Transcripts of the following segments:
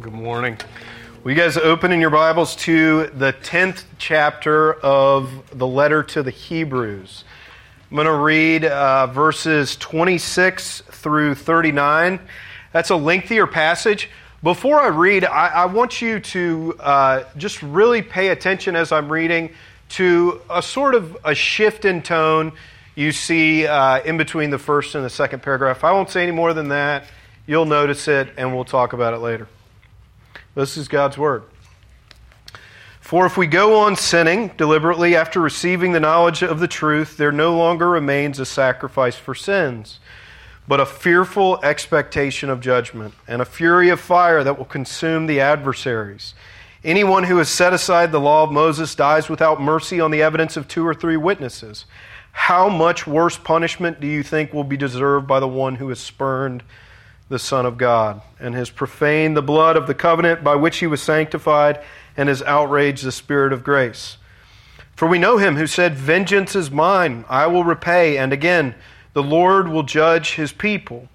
Good morning. Will you guys open in your Bibles to the 10th chapter of the letter to the Hebrews? I'm going to read uh, verses 26 through 39. That's a lengthier passage. Before I read, I, I want you to uh, just really pay attention as I'm reading to a sort of a shift in tone you see uh, in between the first and the second paragraph. I won't say any more than that. You'll notice it, and we'll talk about it later. This is God's word. For if we go on sinning deliberately after receiving the knowledge of the truth, there no longer remains a sacrifice for sins, but a fearful expectation of judgment and a fury of fire that will consume the adversaries. Anyone who has set aside the law of Moses dies without mercy on the evidence of two or three witnesses. How much worse punishment do you think will be deserved by the one who has spurned the Son of God, and has profaned the blood of the covenant by which he was sanctified, and has outraged the Spirit of grace. For we know him who said, Vengeance is mine, I will repay, and again, the Lord will judge his people.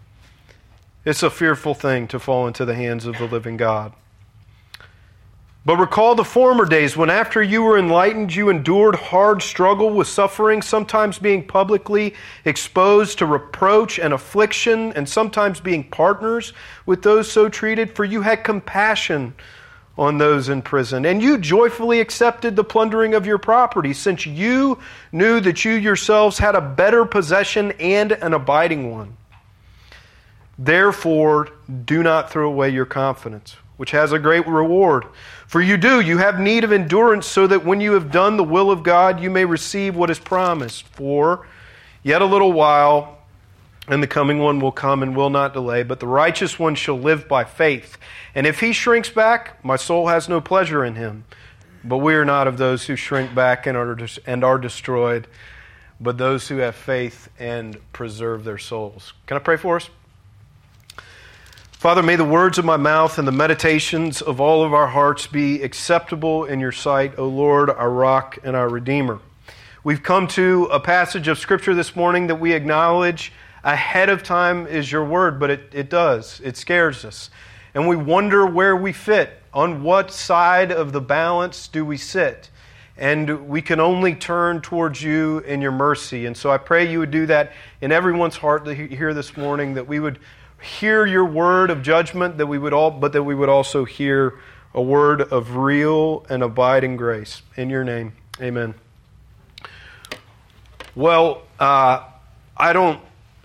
It's a fearful thing to fall into the hands of the living God. But recall the former days when, after you were enlightened, you endured hard struggle with suffering, sometimes being publicly exposed to reproach and affliction, and sometimes being partners with those so treated, for you had compassion on those in prison. And you joyfully accepted the plundering of your property, since you knew that you yourselves had a better possession and an abiding one. Therefore, do not throw away your confidence, which has a great reward. For you do, you have need of endurance, so that when you have done the will of God, you may receive what is promised. For yet a little while, and the coming one will come and will not delay, but the righteous one shall live by faith. And if he shrinks back, my soul has no pleasure in him. But we are not of those who shrink back and are, and are destroyed, but those who have faith and preserve their souls. Can I pray for us? Father, may the words of my mouth and the meditations of all of our hearts be acceptable in your sight, O Lord, our rock and our redeemer. We've come to a passage of Scripture this morning that we acknowledge ahead of time is your word, but it, it does. It scares us. And we wonder where we fit. On what side of the balance do we sit? And we can only turn towards you in your mercy. And so I pray you would do that in everyone's heart here this morning, that we would hear your word of judgment, that we would all, but that we would also hear a word of real and abiding grace. In your name, amen. Well, uh, I don't,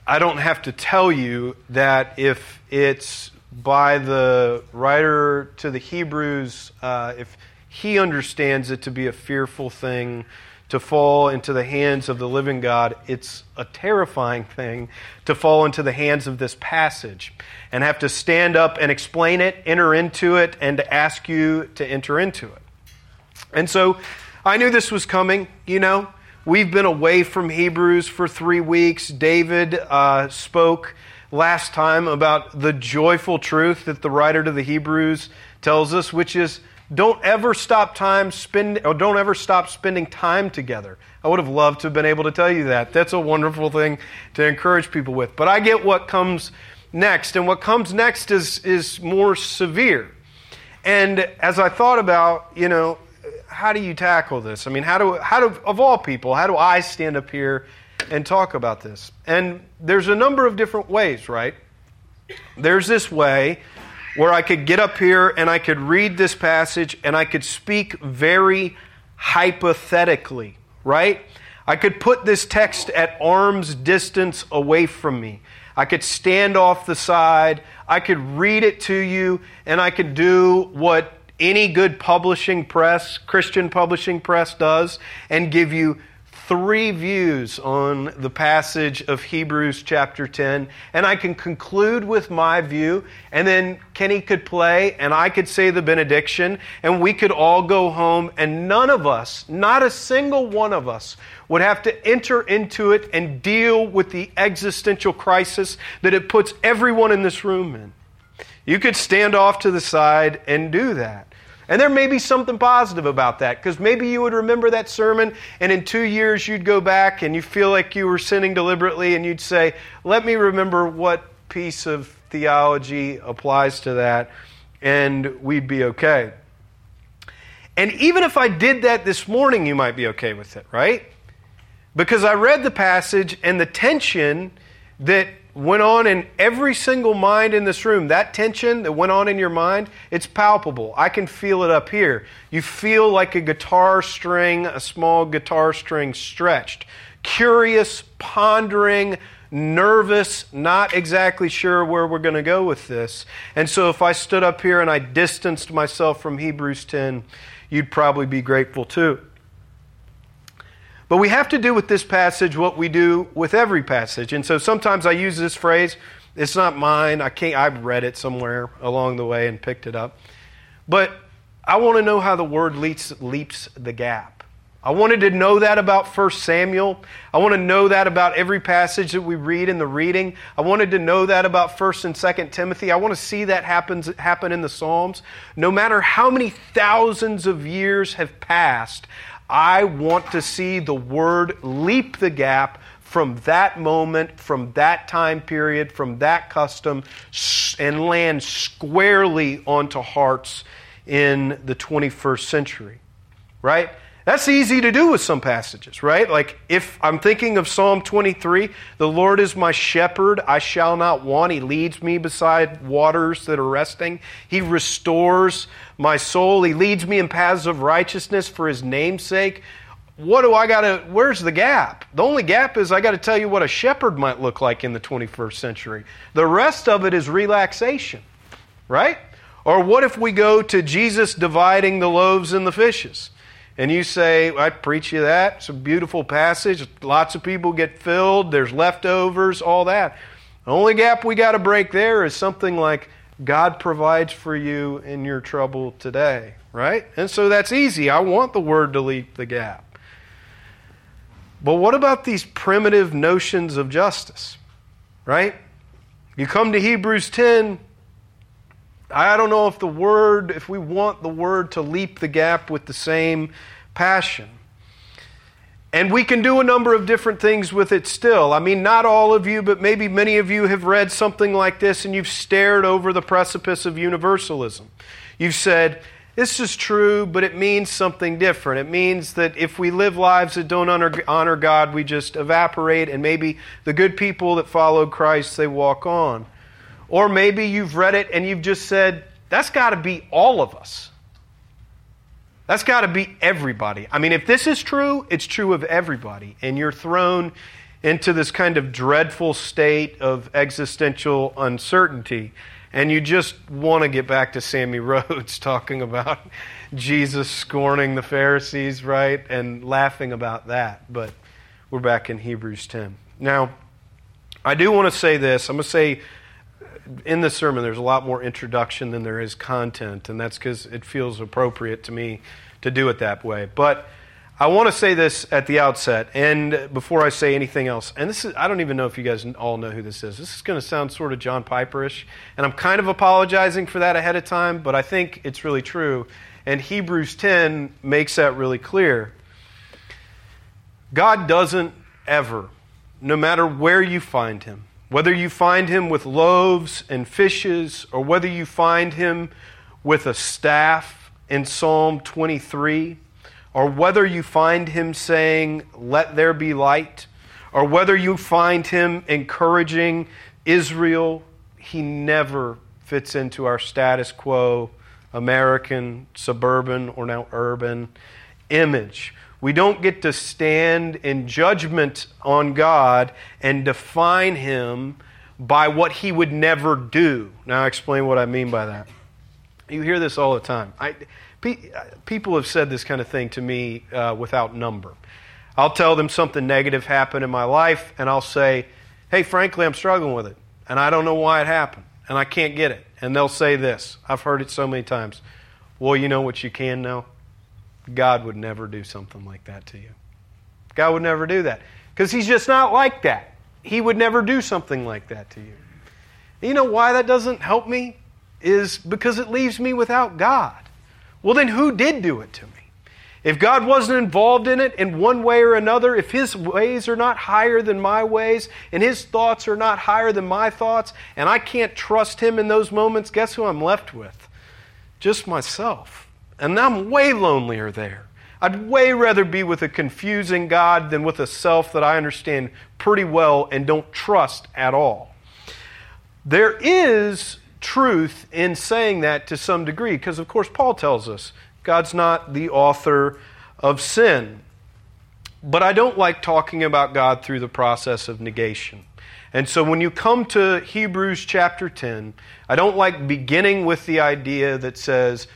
I don't have to tell you that if it's by the writer to the Hebrews, uh, if he understands it to be a fearful thing to fall into the hands of the living God, it's a terrifying thing to fall into the hands of this passage and have to stand up and explain it, enter into it, and to ask you to enter into it. And so I knew this was coming, you know. We've been away from Hebrews for three weeks. David uh, spoke last time about the joyful truth that the writer to the Hebrews tells us, which is don't ever stop time spend or don't ever stop spending time together. I would have loved to have been able to tell you that. That's a wonderful thing to encourage people with. But I get what comes next, and what comes next is is more severe. And as I thought about, you know, how do you tackle this? I mean, how do how do of all people, how do I stand up here and talk about this? And there's a number of different ways, right? There's this way where I could get up here and I could read this passage and I could speak very hypothetically, right? I could put this text at arm's distance away from me. I could stand off the side. I could read it to you, and I could do what any good publishing press, Christian publishing press, does and give you three views on the passage of Hebrews chapter 10, and I can conclude with my view, and then Kenny could play, and I could say the benediction, and we could all go home, and none of us, not a single one of us, would have to enter into it and deal with the existential crisis that it puts everyone in this room in. You could stand off to the side and do that. And there may be something positive about that because maybe you would remember that sermon and in two years you'd go back and you feel like you were sinning deliberately and you'd say, Let me remember what piece of theology applies to that. and we'd be okay. And even if I did that this morning, you might be okay with it, right? Because I read the passage and the tension that went on in every single mind in this room, that tension that went on in your mind, it's palpable. I can feel it up here. You feel like a guitar string, a small guitar string stretched. Curious, pondering, nervous, not exactly sure where we're going to go with this. And so if I stood up here and I distanced myself from Hebrews 10, you'd probably be grateful too. But we have to do with this passage what we do with every passage. And so sometimes I use this phrase. It's not mine. I can't I've read it somewhere along the way and picked it up. But I want to know how the word leaps, leaps the gap. I wanted to know that about 1 Samuel. I want to know that about every passage that we read in the reading. I wanted to know that about 1 and 2 Timothy. I want to see that happens, happen in the Psalms. No matter how many thousands of years have passed, I want to see the word leap the gap from that moment, from that time period, from that custom, and land squarely onto hearts in the 21st century. Right? That's easy to do with some passages, right? Like if I'm thinking of Psalm 23, the Lord is my shepherd, I shall not want. He leads me beside waters that are resting. He restores my soul. He leads me in paths of righteousness for his name's sake. What do I got to, where's the gap? The only gap is I got to tell you what a shepherd might look like in the 21st century. The rest of it is relaxation, right? Or what if we go to Jesus dividing the loaves and the fishes? And you say, I preach you that. It's a beautiful passage. Lots of people get filled. There's leftovers, all that. The only gap we got to break there is something like God provides for you in your trouble today, right? And so that's easy. I want the word to leap the gap. But what about these primitive notions of justice, right? You come to Hebrews 10, I don't know if the word, if we want the word to leap the gap with the same passion. And we can do a number of different things with it still. I mean, not all of you, but maybe many of you have read something like this and you've stared over the precipice of universalism. You've said, this is true, but it means something different. It means that if we live lives that don't honor, honor God, we just evaporate, and maybe the good people that follow Christ, they walk on. Or maybe you've read it and you've just said, that's got to be all of us. That's got to be everybody. I mean, if this is true, it's true of everybody. And you're thrown into this kind of dreadful state of existential uncertainty. And you just want to get back to Sammy Rhodes talking about Jesus scorning the Pharisees, right? And laughing about that. But we're back in Hebrews 10. Now, I do want to say this. I'm going to say in this sermon, there's a lot more introduction than there is content, and that's because it feels appropriate to me to do it that way. But I want to say this at the outset, and before I say anything else, and this is, I don't even know if you guys all know who this is. This is going to sound sort of John Piperish, and I'm kind of apologizing for that ahead of time, but I think it's really true. And Hebrews 10 makes that really clear. God doesn't ever, no matter where you find him, whether you find him with loaves and fishes, or whether you find him with a staff in Psalm 23, or whether you find him saying, Let there be light, or whether you find him encouraging Israel, he never fits into our status quo, American, suburban, or now urban image. We don't get to stand in judgment on God and define Him by what He would never do. Now, I'll explain what I mean by that. You hear this all the time. I, pe- people have said this kind of thing to me uh, without number. I'll tell them something negative happened in my life, and I'll say, Hey, frankly, I'm struggling with it, and I don't know why it happened, and I can't get it. And they'll say this I've heard it so many times. Well, you know what you can know? God would never do something like that to you. God would never do that because He's just not like that. He would never do something like that to you. You know why that doesn't help me? Is because it leaves me without God. Well, then who did do it to me? If God wasn't involved in it in one way or another, if His ways are not higher than my ways, and His thoughts are not higher than my thoughts, and I can't trust Him in those moments, guess who I'm left with? just myself. And I'm way lonelier there. I'd way rather be with a confusing God than with a self that I understand pretty well and don't trust at all. There is truth in saying that to some degree, because of course Paul tells us God's not the author of sin. But I don't like talking about God through the process of negation. And so when you come to Hebrews chapter 10, I don't like beginning with the idea that says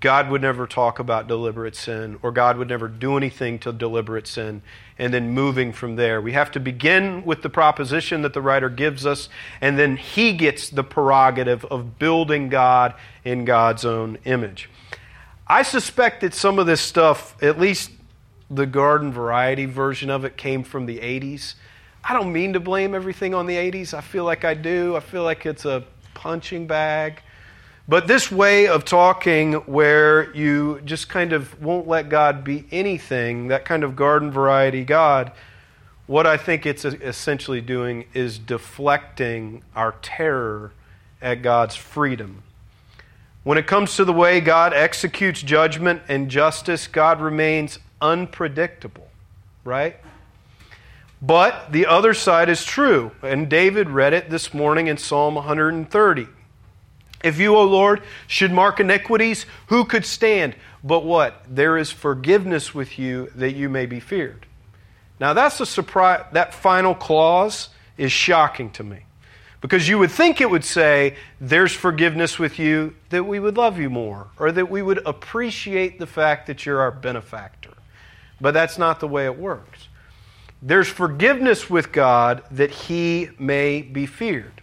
God would never talk about deliberate sin or God would never do anything to deliberate sin and then moving from there. We have to begin with the proposition that the writer gives us and then he gets the prerogative of building God in God's own image. I suspect that some of this stuff, at least the garden variety version of it, came from the 80s. I don't mean to blame everything on the 80s. I feel like I do. I feel like it's a punching bag. But this way of talking where you just kind of won't let God be anything, that kind of garden variety God, what I think it's essentially doing is deflecting our terror at God's freedom. When it comes to the way God executes judgment and justice, God remains unpredictable, right? But the other side is true, and David read it this morning in Psalm 130. If you, O Lord, should mark iniquities, who could stand? But what? There is forgiveness with you that you may be feared. Now that's a surprise that final clause is shocking to me. Because you would think it would say, There's forgiveness with you, that we would love you more, or that we would appreciate the fact that you're our benefactor. But that's not the way it works. There's forgiveness with God that He may be feared.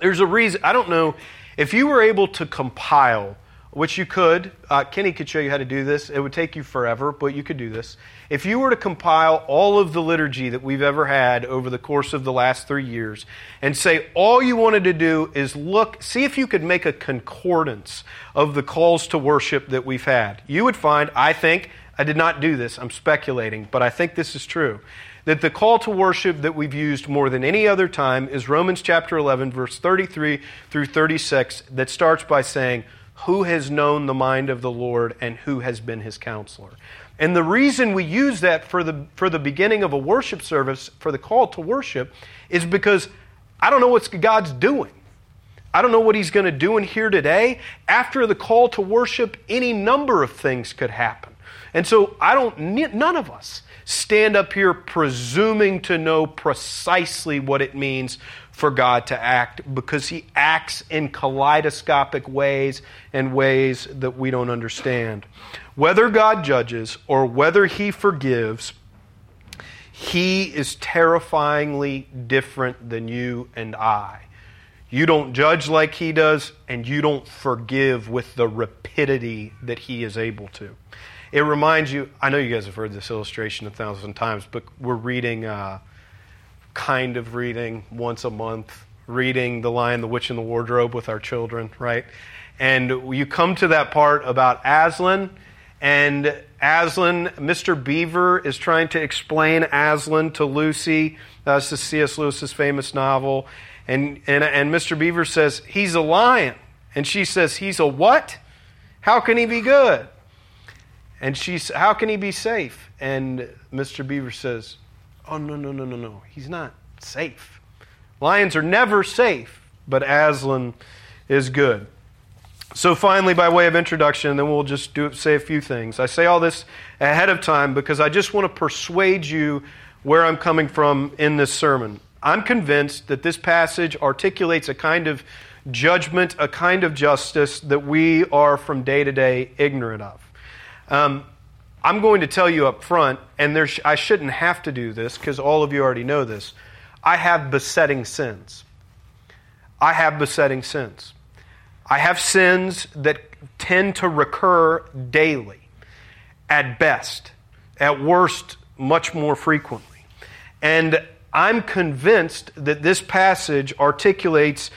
There's a reason, I don't know, if you were able to compile which you could. Uh, Kenny could show you how to do this. It would take you forever, but you could do this. If you were to compile all of the liturgy that we've ever had over the course of the last three years and say all you wanted to do is look, see if you could make a concordance of the calls to worship that we've had, you would find, I think, I did not do this, I'm speculating, but I think this is true. That the call to worship that we've used more than any other time is Romans chapter 11, verse 33 through 36, that starts by saying, who has known the mind of the Lord and who has been his counselor. And the reason we use that for the, for the beginning of a worship service, for the call to worship, is because I don't know what God's doing. I don't know what he's going to do in here today. After the call to worship, any number of things could happen. And so I don't, none of us stand up here presuming to know precisely what it means for God to act because He acts in kaleidoscopic ways and ways that we don't understand. Whether God judges or whether He forgives, He is terrifyingly different than you and I. You don't judge like He does, and you don't forgive with the rapidity that He is able to. It reminds you, I know you guys have heard this illustration a thousand times, but we're reading. Uh, kind of reading once a month, reading The Lion, the Witch, and the Wardrobe with our children, right? And you come to that part about Aslan, and Aslan, Mr. Beaver is trying to explain Aslan to Lucy. That's the C.S. Lewis's famous novel. And, and, and Mr. Beaver says, He's a lion. And she says, He's a what? How can he be good? And she's, How can he be safe? And Mr. Beaver says, oh, no, no, no, no, no. He's not safe. Lions are never safe, but Aslan is good. So, finally, by way of introduction, then we'll just do, say a few things. I say all this ahead of time because I just want to persuade you where I'm coming from in this sermon. I'm convinced that this passage articulates a kind of judgment, a kind of justice that we are from day to day ignorant of. Um, I'm going to tell you up front, and I shouldn't have to do this because all of you already know this. I have besetting sins. I have besetting sins. I have sins that tend to recur daily, at best, at worst, much more frequently. And I'm convinced that this passage articulates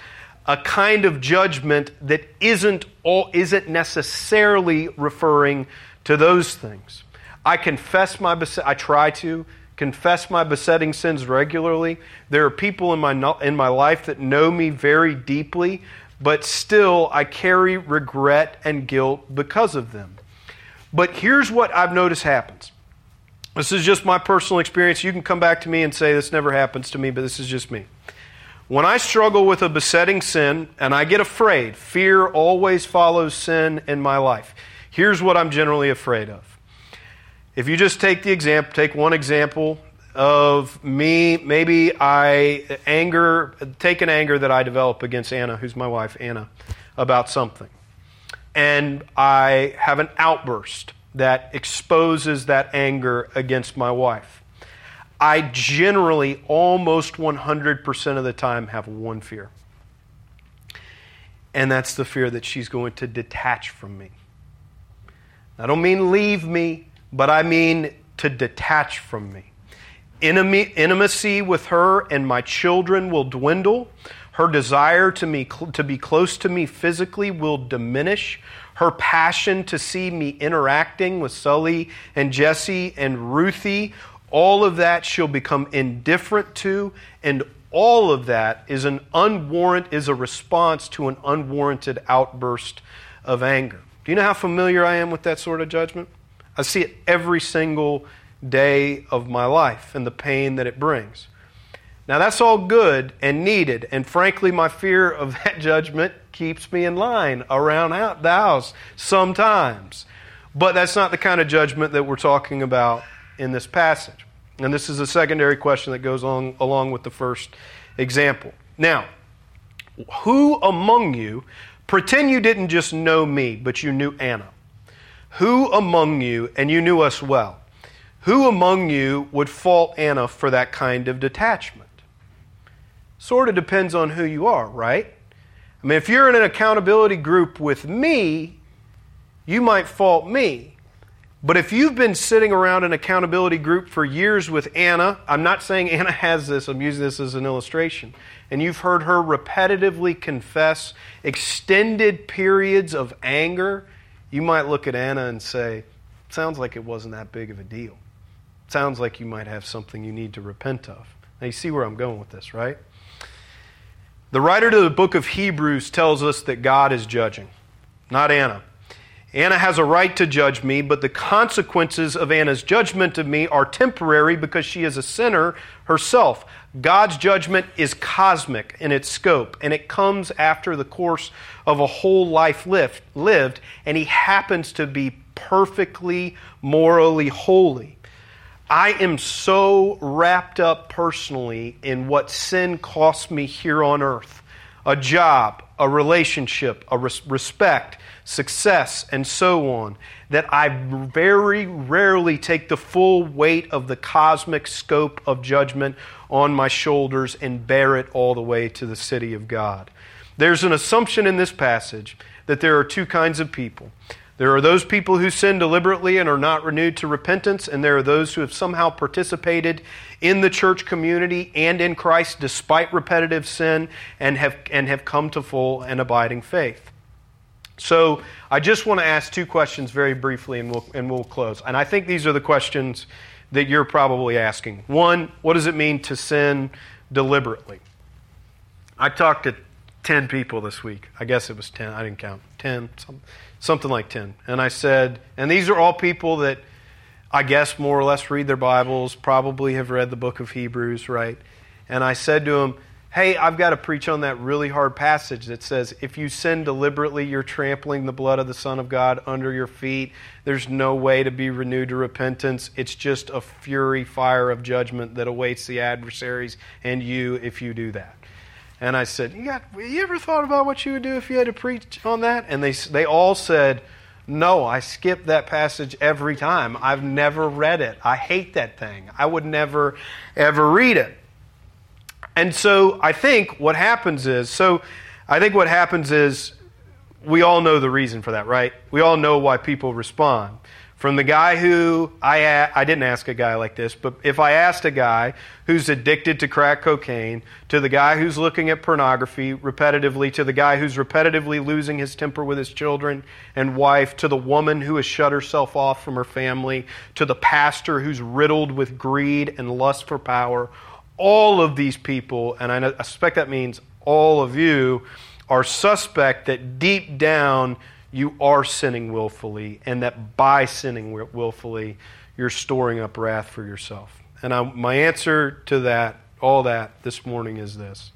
a kind of judgment that isn't, all, isn't necessarily referring to those things. I confess my I try to confess my besetting sins regularly. There are people in my in my life that know me very deeply but still I carry regret and guilt because of them. But here's what I've noticed happens. This is just my personal experience. You can come back to me and say this never happens to me, but this is just me. When I struggle with a besetting sin and I get afraid, fear always follows sin in my life. Here's what I'm generally afraid of. If you just take the example, take one example of me, maybe I anger, take an anger that I develop against Anna, who's my wife, Anna, about something. And I have an outburst that exposes that anger against my wife. I generally, almost 100% of the time, have one fear. And that's the fear that she's going to detach from me. I don't mean leave me, but I mean to detach from me. Intimacy with her and my children will dwindle. Her desire to, me, to be close to me physically will diminish. Her passion to see me interacting with Sully and Jesse and Ruthie all of that she'll become indifferent to, and all of that is an unwarranted is a response to an unwarranted outburst of anger. Do you know how familiar I am with that sort of judgment? I see it every single day of my life and the pain that it brings. Now, that's all good and needed, and frankly, my fear of that judgment keeps me in line around the house sometimes. But that's not the kind of judgment that we're talking about in this passage. And this is a secondary question that goes on along with the first example. Now, who among you, pretend you didn't just know me, but you knew Anna? Who among you, and you knew us well, who among you would fault Anna for that kind of detachment? Sort of depends on who you are, right? I mean, if you're in an accountability group with me, you might fault me. But if you've been sitting around an accountability group for years with Anna, I'm not saying Anna has this, I'm using this as an illustration, and you've heard her repetitively confess extended periods of anger, you might look at Anna and say, Sounds like it wasn't that big of a deal. Sounds like you might have something you need to repent of. Now, you see where I'm going with this, right? The writer to the book of Hebrews tells us that God is judging, not Anna. Anna has a right to judge me, but the consequences of Anna's judgment of me are temporary because she is a sinner herself. God's judgment is cosmic in its scope, and it comes after the course of a whole life lived, lived and He happens to be perfectly morally holy. I am so wrapped up personally in what sin cost me here on earth a job, a relationship, a res- respect success, and so on, that I very rarely take the full weight of the cosmic scope of judgment on my shoulders and bear it all the way to the city of God. There's an assumption in this passage that there are two kinds of people. There are those people who sin deliberately and are not renewed to repentance, and there are those who have somehow participated in the church community and in Christ despite repetitive sin and have, and have come to full and abiding faith. So I just want to ask two questions very briefly and we'll, and we'll close. And I think these are the questions that you're probably asking. One, what does it mean to sin deliberately? I talked to 10 people this week. I guess it was 10. I didn't count. 10, something like 10. And I said, and these are all people that I guess more or less read their Bibles, probably have read the book of Hebrews, right? And I said to them, hey, I've got to preach on that really hard passage that says, if you sin deliberately, you're trampling the blood of the Son of God under your feet. There's no way to be renewed to repentance. It's just a fury fire of judgment that awaits the adversaries and you if you do that. And I said, you, got, you ever thought about what you would do if you had to preach on that? And they, they all said, no, I skip that passage every time. I've never read it. I hate that thing. I would never, ever read it. And so I think what happens is, so I think what happens is we all know the reason for that, right? We all know why people respond. From the guy who I I didn't ask a guy like this, but if I asked a guy who's addicted to crack cocaine, to the guy who's looking at pornography repetitively, to the guy who's repetitively losing his temper with his children and wife, to the woman who has shut herself off from her family, to the pastor who's riddled with greed and lust for power, all of these people, and I suspect that means all of you, are suspect that deep down you are sinning willfully, and that by sinning willfully, you're storing up wrath for yourself. And I, my answer to that, all that, this morning is this.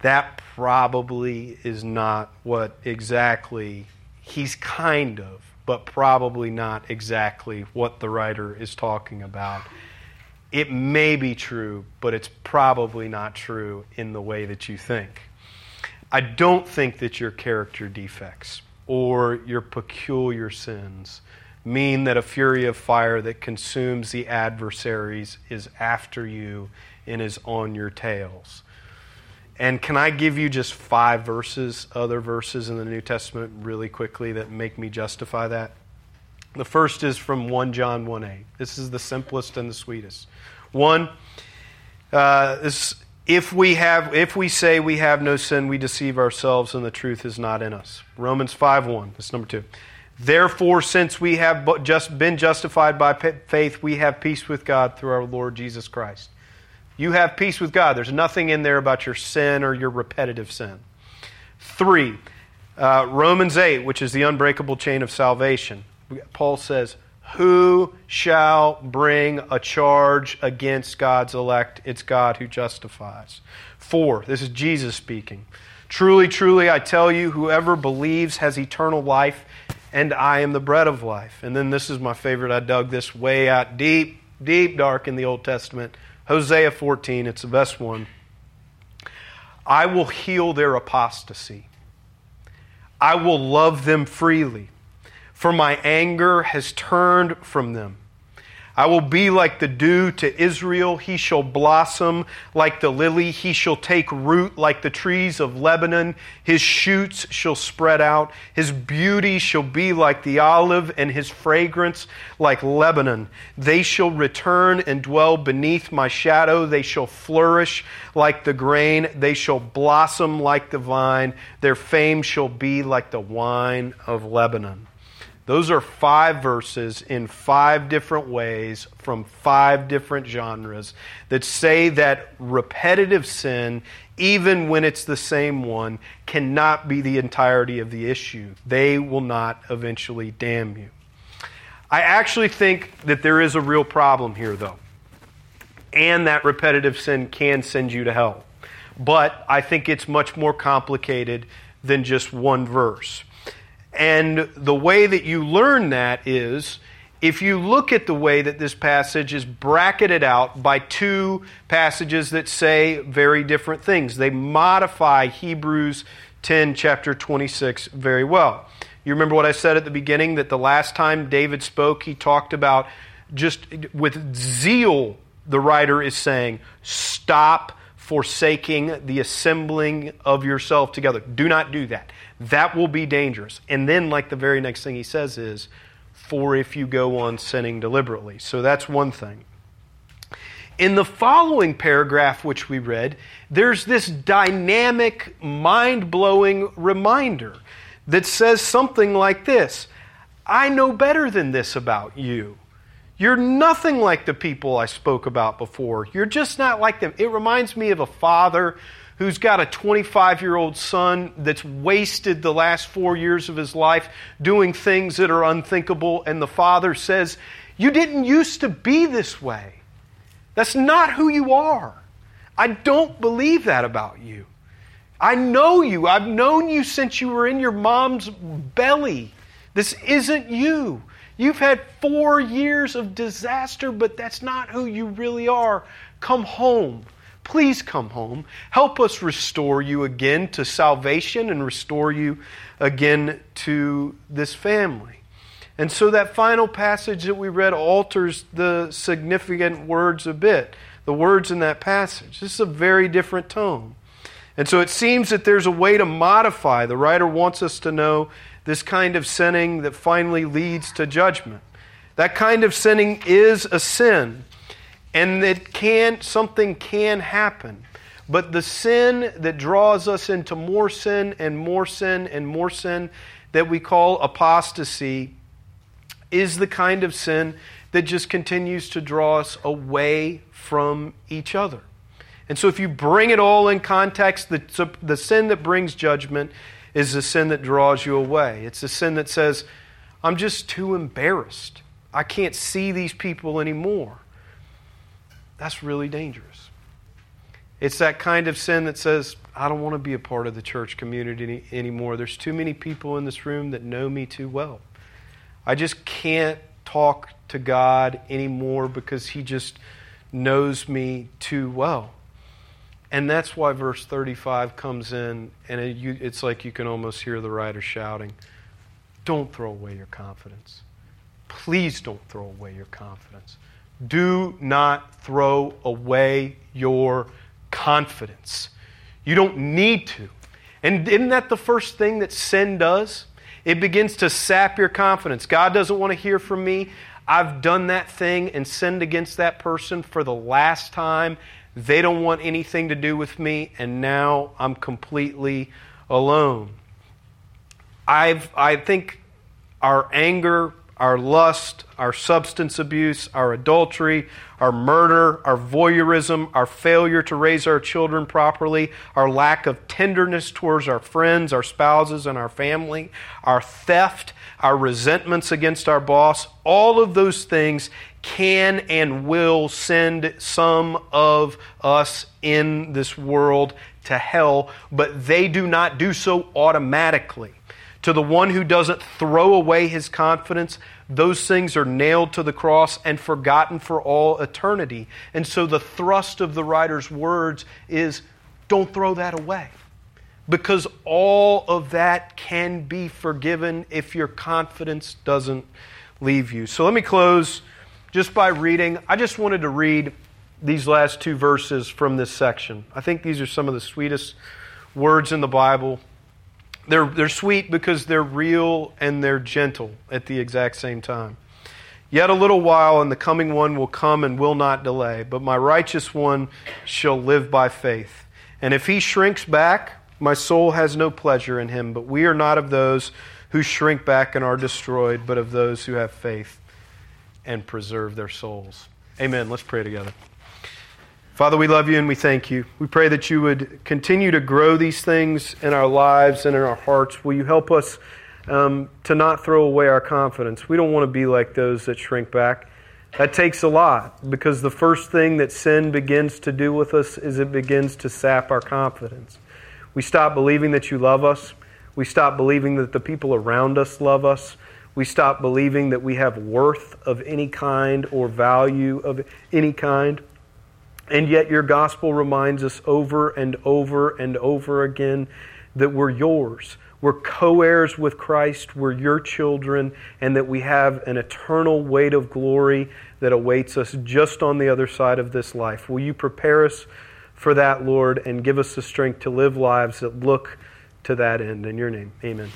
That probably is not what exactly he's kind of, but probably not exactly what the writer is talking about. It may be true, but it's probably not true in the way that you think. I don't think that your character defects or your peculiar sins mean that a fury of fire that consumes the adversaries is after you and is on your tails. And can I give you just five verses, other verses in the New Testament, really quickly that make me justify that? The first is from 1 John 1 8. This is the simplest and the sweetest. One, uh, this if we have if we say we have no sin we deceive ourselves and the truth is not in us. Romans 5 1 that's number 2 therefore since we have just been justified by faith we have peace with god through our lord jesus christ. You have peace with god. There's nothing in there about your sin or your repetitive sin. 3 uh, romans 8 which is the unbreakable chain of salvation. Paul says who shall bring a charge against God's elect? It's God who justifies. Four, this is Jesus speaking. Truly, truly, I tell you, whoever believes has eternal life, and I am the bread of life. And then this is my favorite. I dug this way out deep, deep, dark in the Old Testament. Hosea 14, it's the best one. I will heal their apostasy. I will love them freely for my anger has turned from them. I will be like the dew to Israel. He shall blossom like the lily. He shall take root like the trees of Lebanon. His shoots shall spread out. His beauty shall be like the olive, and his fragrance like Lebanon. They shall return and dwell beneath my shadow. They shall flourish like the grain. They shall blossom like the vine. Their fame shall be like the wine of Lebanon. Those are five verses in five different ways from five different genres that say that repetitive sin, even when it's the same one, cannot be the entirety of the issue. They will not eventually damn you. I actually think that there is a real problem here, though, and that repetitive sin can send you to hell. But I think it's much more complicated than just one verse. And the way that you learn that is if you look at the way that this passage is bracketed out by two passages that say very different things, they modify Hebrews 10, chapter 26, very well. You remember what I said at the beginning that the last time David spoke, he talked about just with zeal, the writer is saying, stop forsaking the assembling of yourself together. Do not do that. That will be dangerous. And then, like the very next thing he says is, for if you go on sinning deliberately. So that's one thing. In the following paragraph, which we read, there's this dynamic, mind blowing reminder that says something like this I know better than this about you. You're nothing like the people I spoke about before. You're just not like them. It reminds me of a father who's got a 25 year old son that's wasted the last four years of his life doing things that are unthinkable, and the father says, You didn't used to be this way. That's not who you are. I don't believe that about you. I know you. I've known you since you were in your mom's belly. This isn't you. You've had four years of disaster, but that's not who you really are. Come home. Please come home. Help us restore you again to salvation and restore you again to this family. And so that final passage that we read alters the significant words a bit, the words in that passage. This is a very different tone. And so it seems that there's a way to modify. The writer wants us to know this kind of sinning that finally leads to judgment. That kind of sinning is a sin. And it can something can happen. But the sin that draws us into more sin and more sin and more sin that we call apostasy is the kind of sin that just continues to draw us away from each other. And so, if you bring it all in context, the, the sin that brings judgment is the sin that draws you away. It's the sin that says, I'm just too embarrassed. I can't see these people anymore. That's really dangerous. It's that kind of sin that says, I don't want to be a part of the church community any, anymore. There's too many people in this room that know me too well. I just can't talk to God anymore because He just knows me too well. And that's why verse 35 comes in, and it, you, it's like you can almost hear the writer shouting, Don't throw away your confidence. Please don't throw away your confidence. Do not throw away your confidence. You don't need to. And isn't that the first thing that sin does? It begins to sap your confidence. God doesn't want to hear from me. I've done that thing and sinned against that person for the last time. They don't want anything to do with me, and now I'm completely alone. I've, I think our anger our lust, our substance abuse, our adultery, our murder, our voyeurism, our failure to raise our children properly, our lack of tenderness towards our friends, our spouses, and our family, our theft, our resentments against our boss, all of those things can and will send some of us in this world to hell, but they do not do so automatically. To the one who doesn't throw away his confidence, those things are nailed to the cross and forgotten for all eternity. And so the thrust of the writer's words is don't throw that away. Because all of that can be forgiven if your confidence doesn't leave you. So let me close just by reading. I just wanted to read these last two verses from this section. I think these are some of the sweetest words in the Bible. They're, they're sweet because they're real and they're gentle at the exact same time. Yet a little while, and the coming one will come and will not delay, but my righteous one shall live by faith. And if he shrinks back, my soul has no pleasure in him. But we are not of those who shrink back and are destroyed, but of those who have faith and preserve their souls. Amen. Let's pray together. Father, we love you and we thank you. We pray that you would continue to grow these things in our lives and in our hearts. Will you help us um, to not throw away our confidence? We don't want to be like those that shrink back. That takes a lot because the first thing that sin begins to do with us is it begins to sap our confidence. We stop believing that you love us. We stop believing that the people around us love us. We stop believing that we have worth of any kind or value of any kind. And yet, your gospel reminds us over and over and over again that we're yours. We're co heirs with Christ. We're your children, and that we have an eternal weight of glory that awaits us just on the other side of this life. Will you prepare us for that, Lord, and give us the strength to live lives that look to that end? In your name, amen.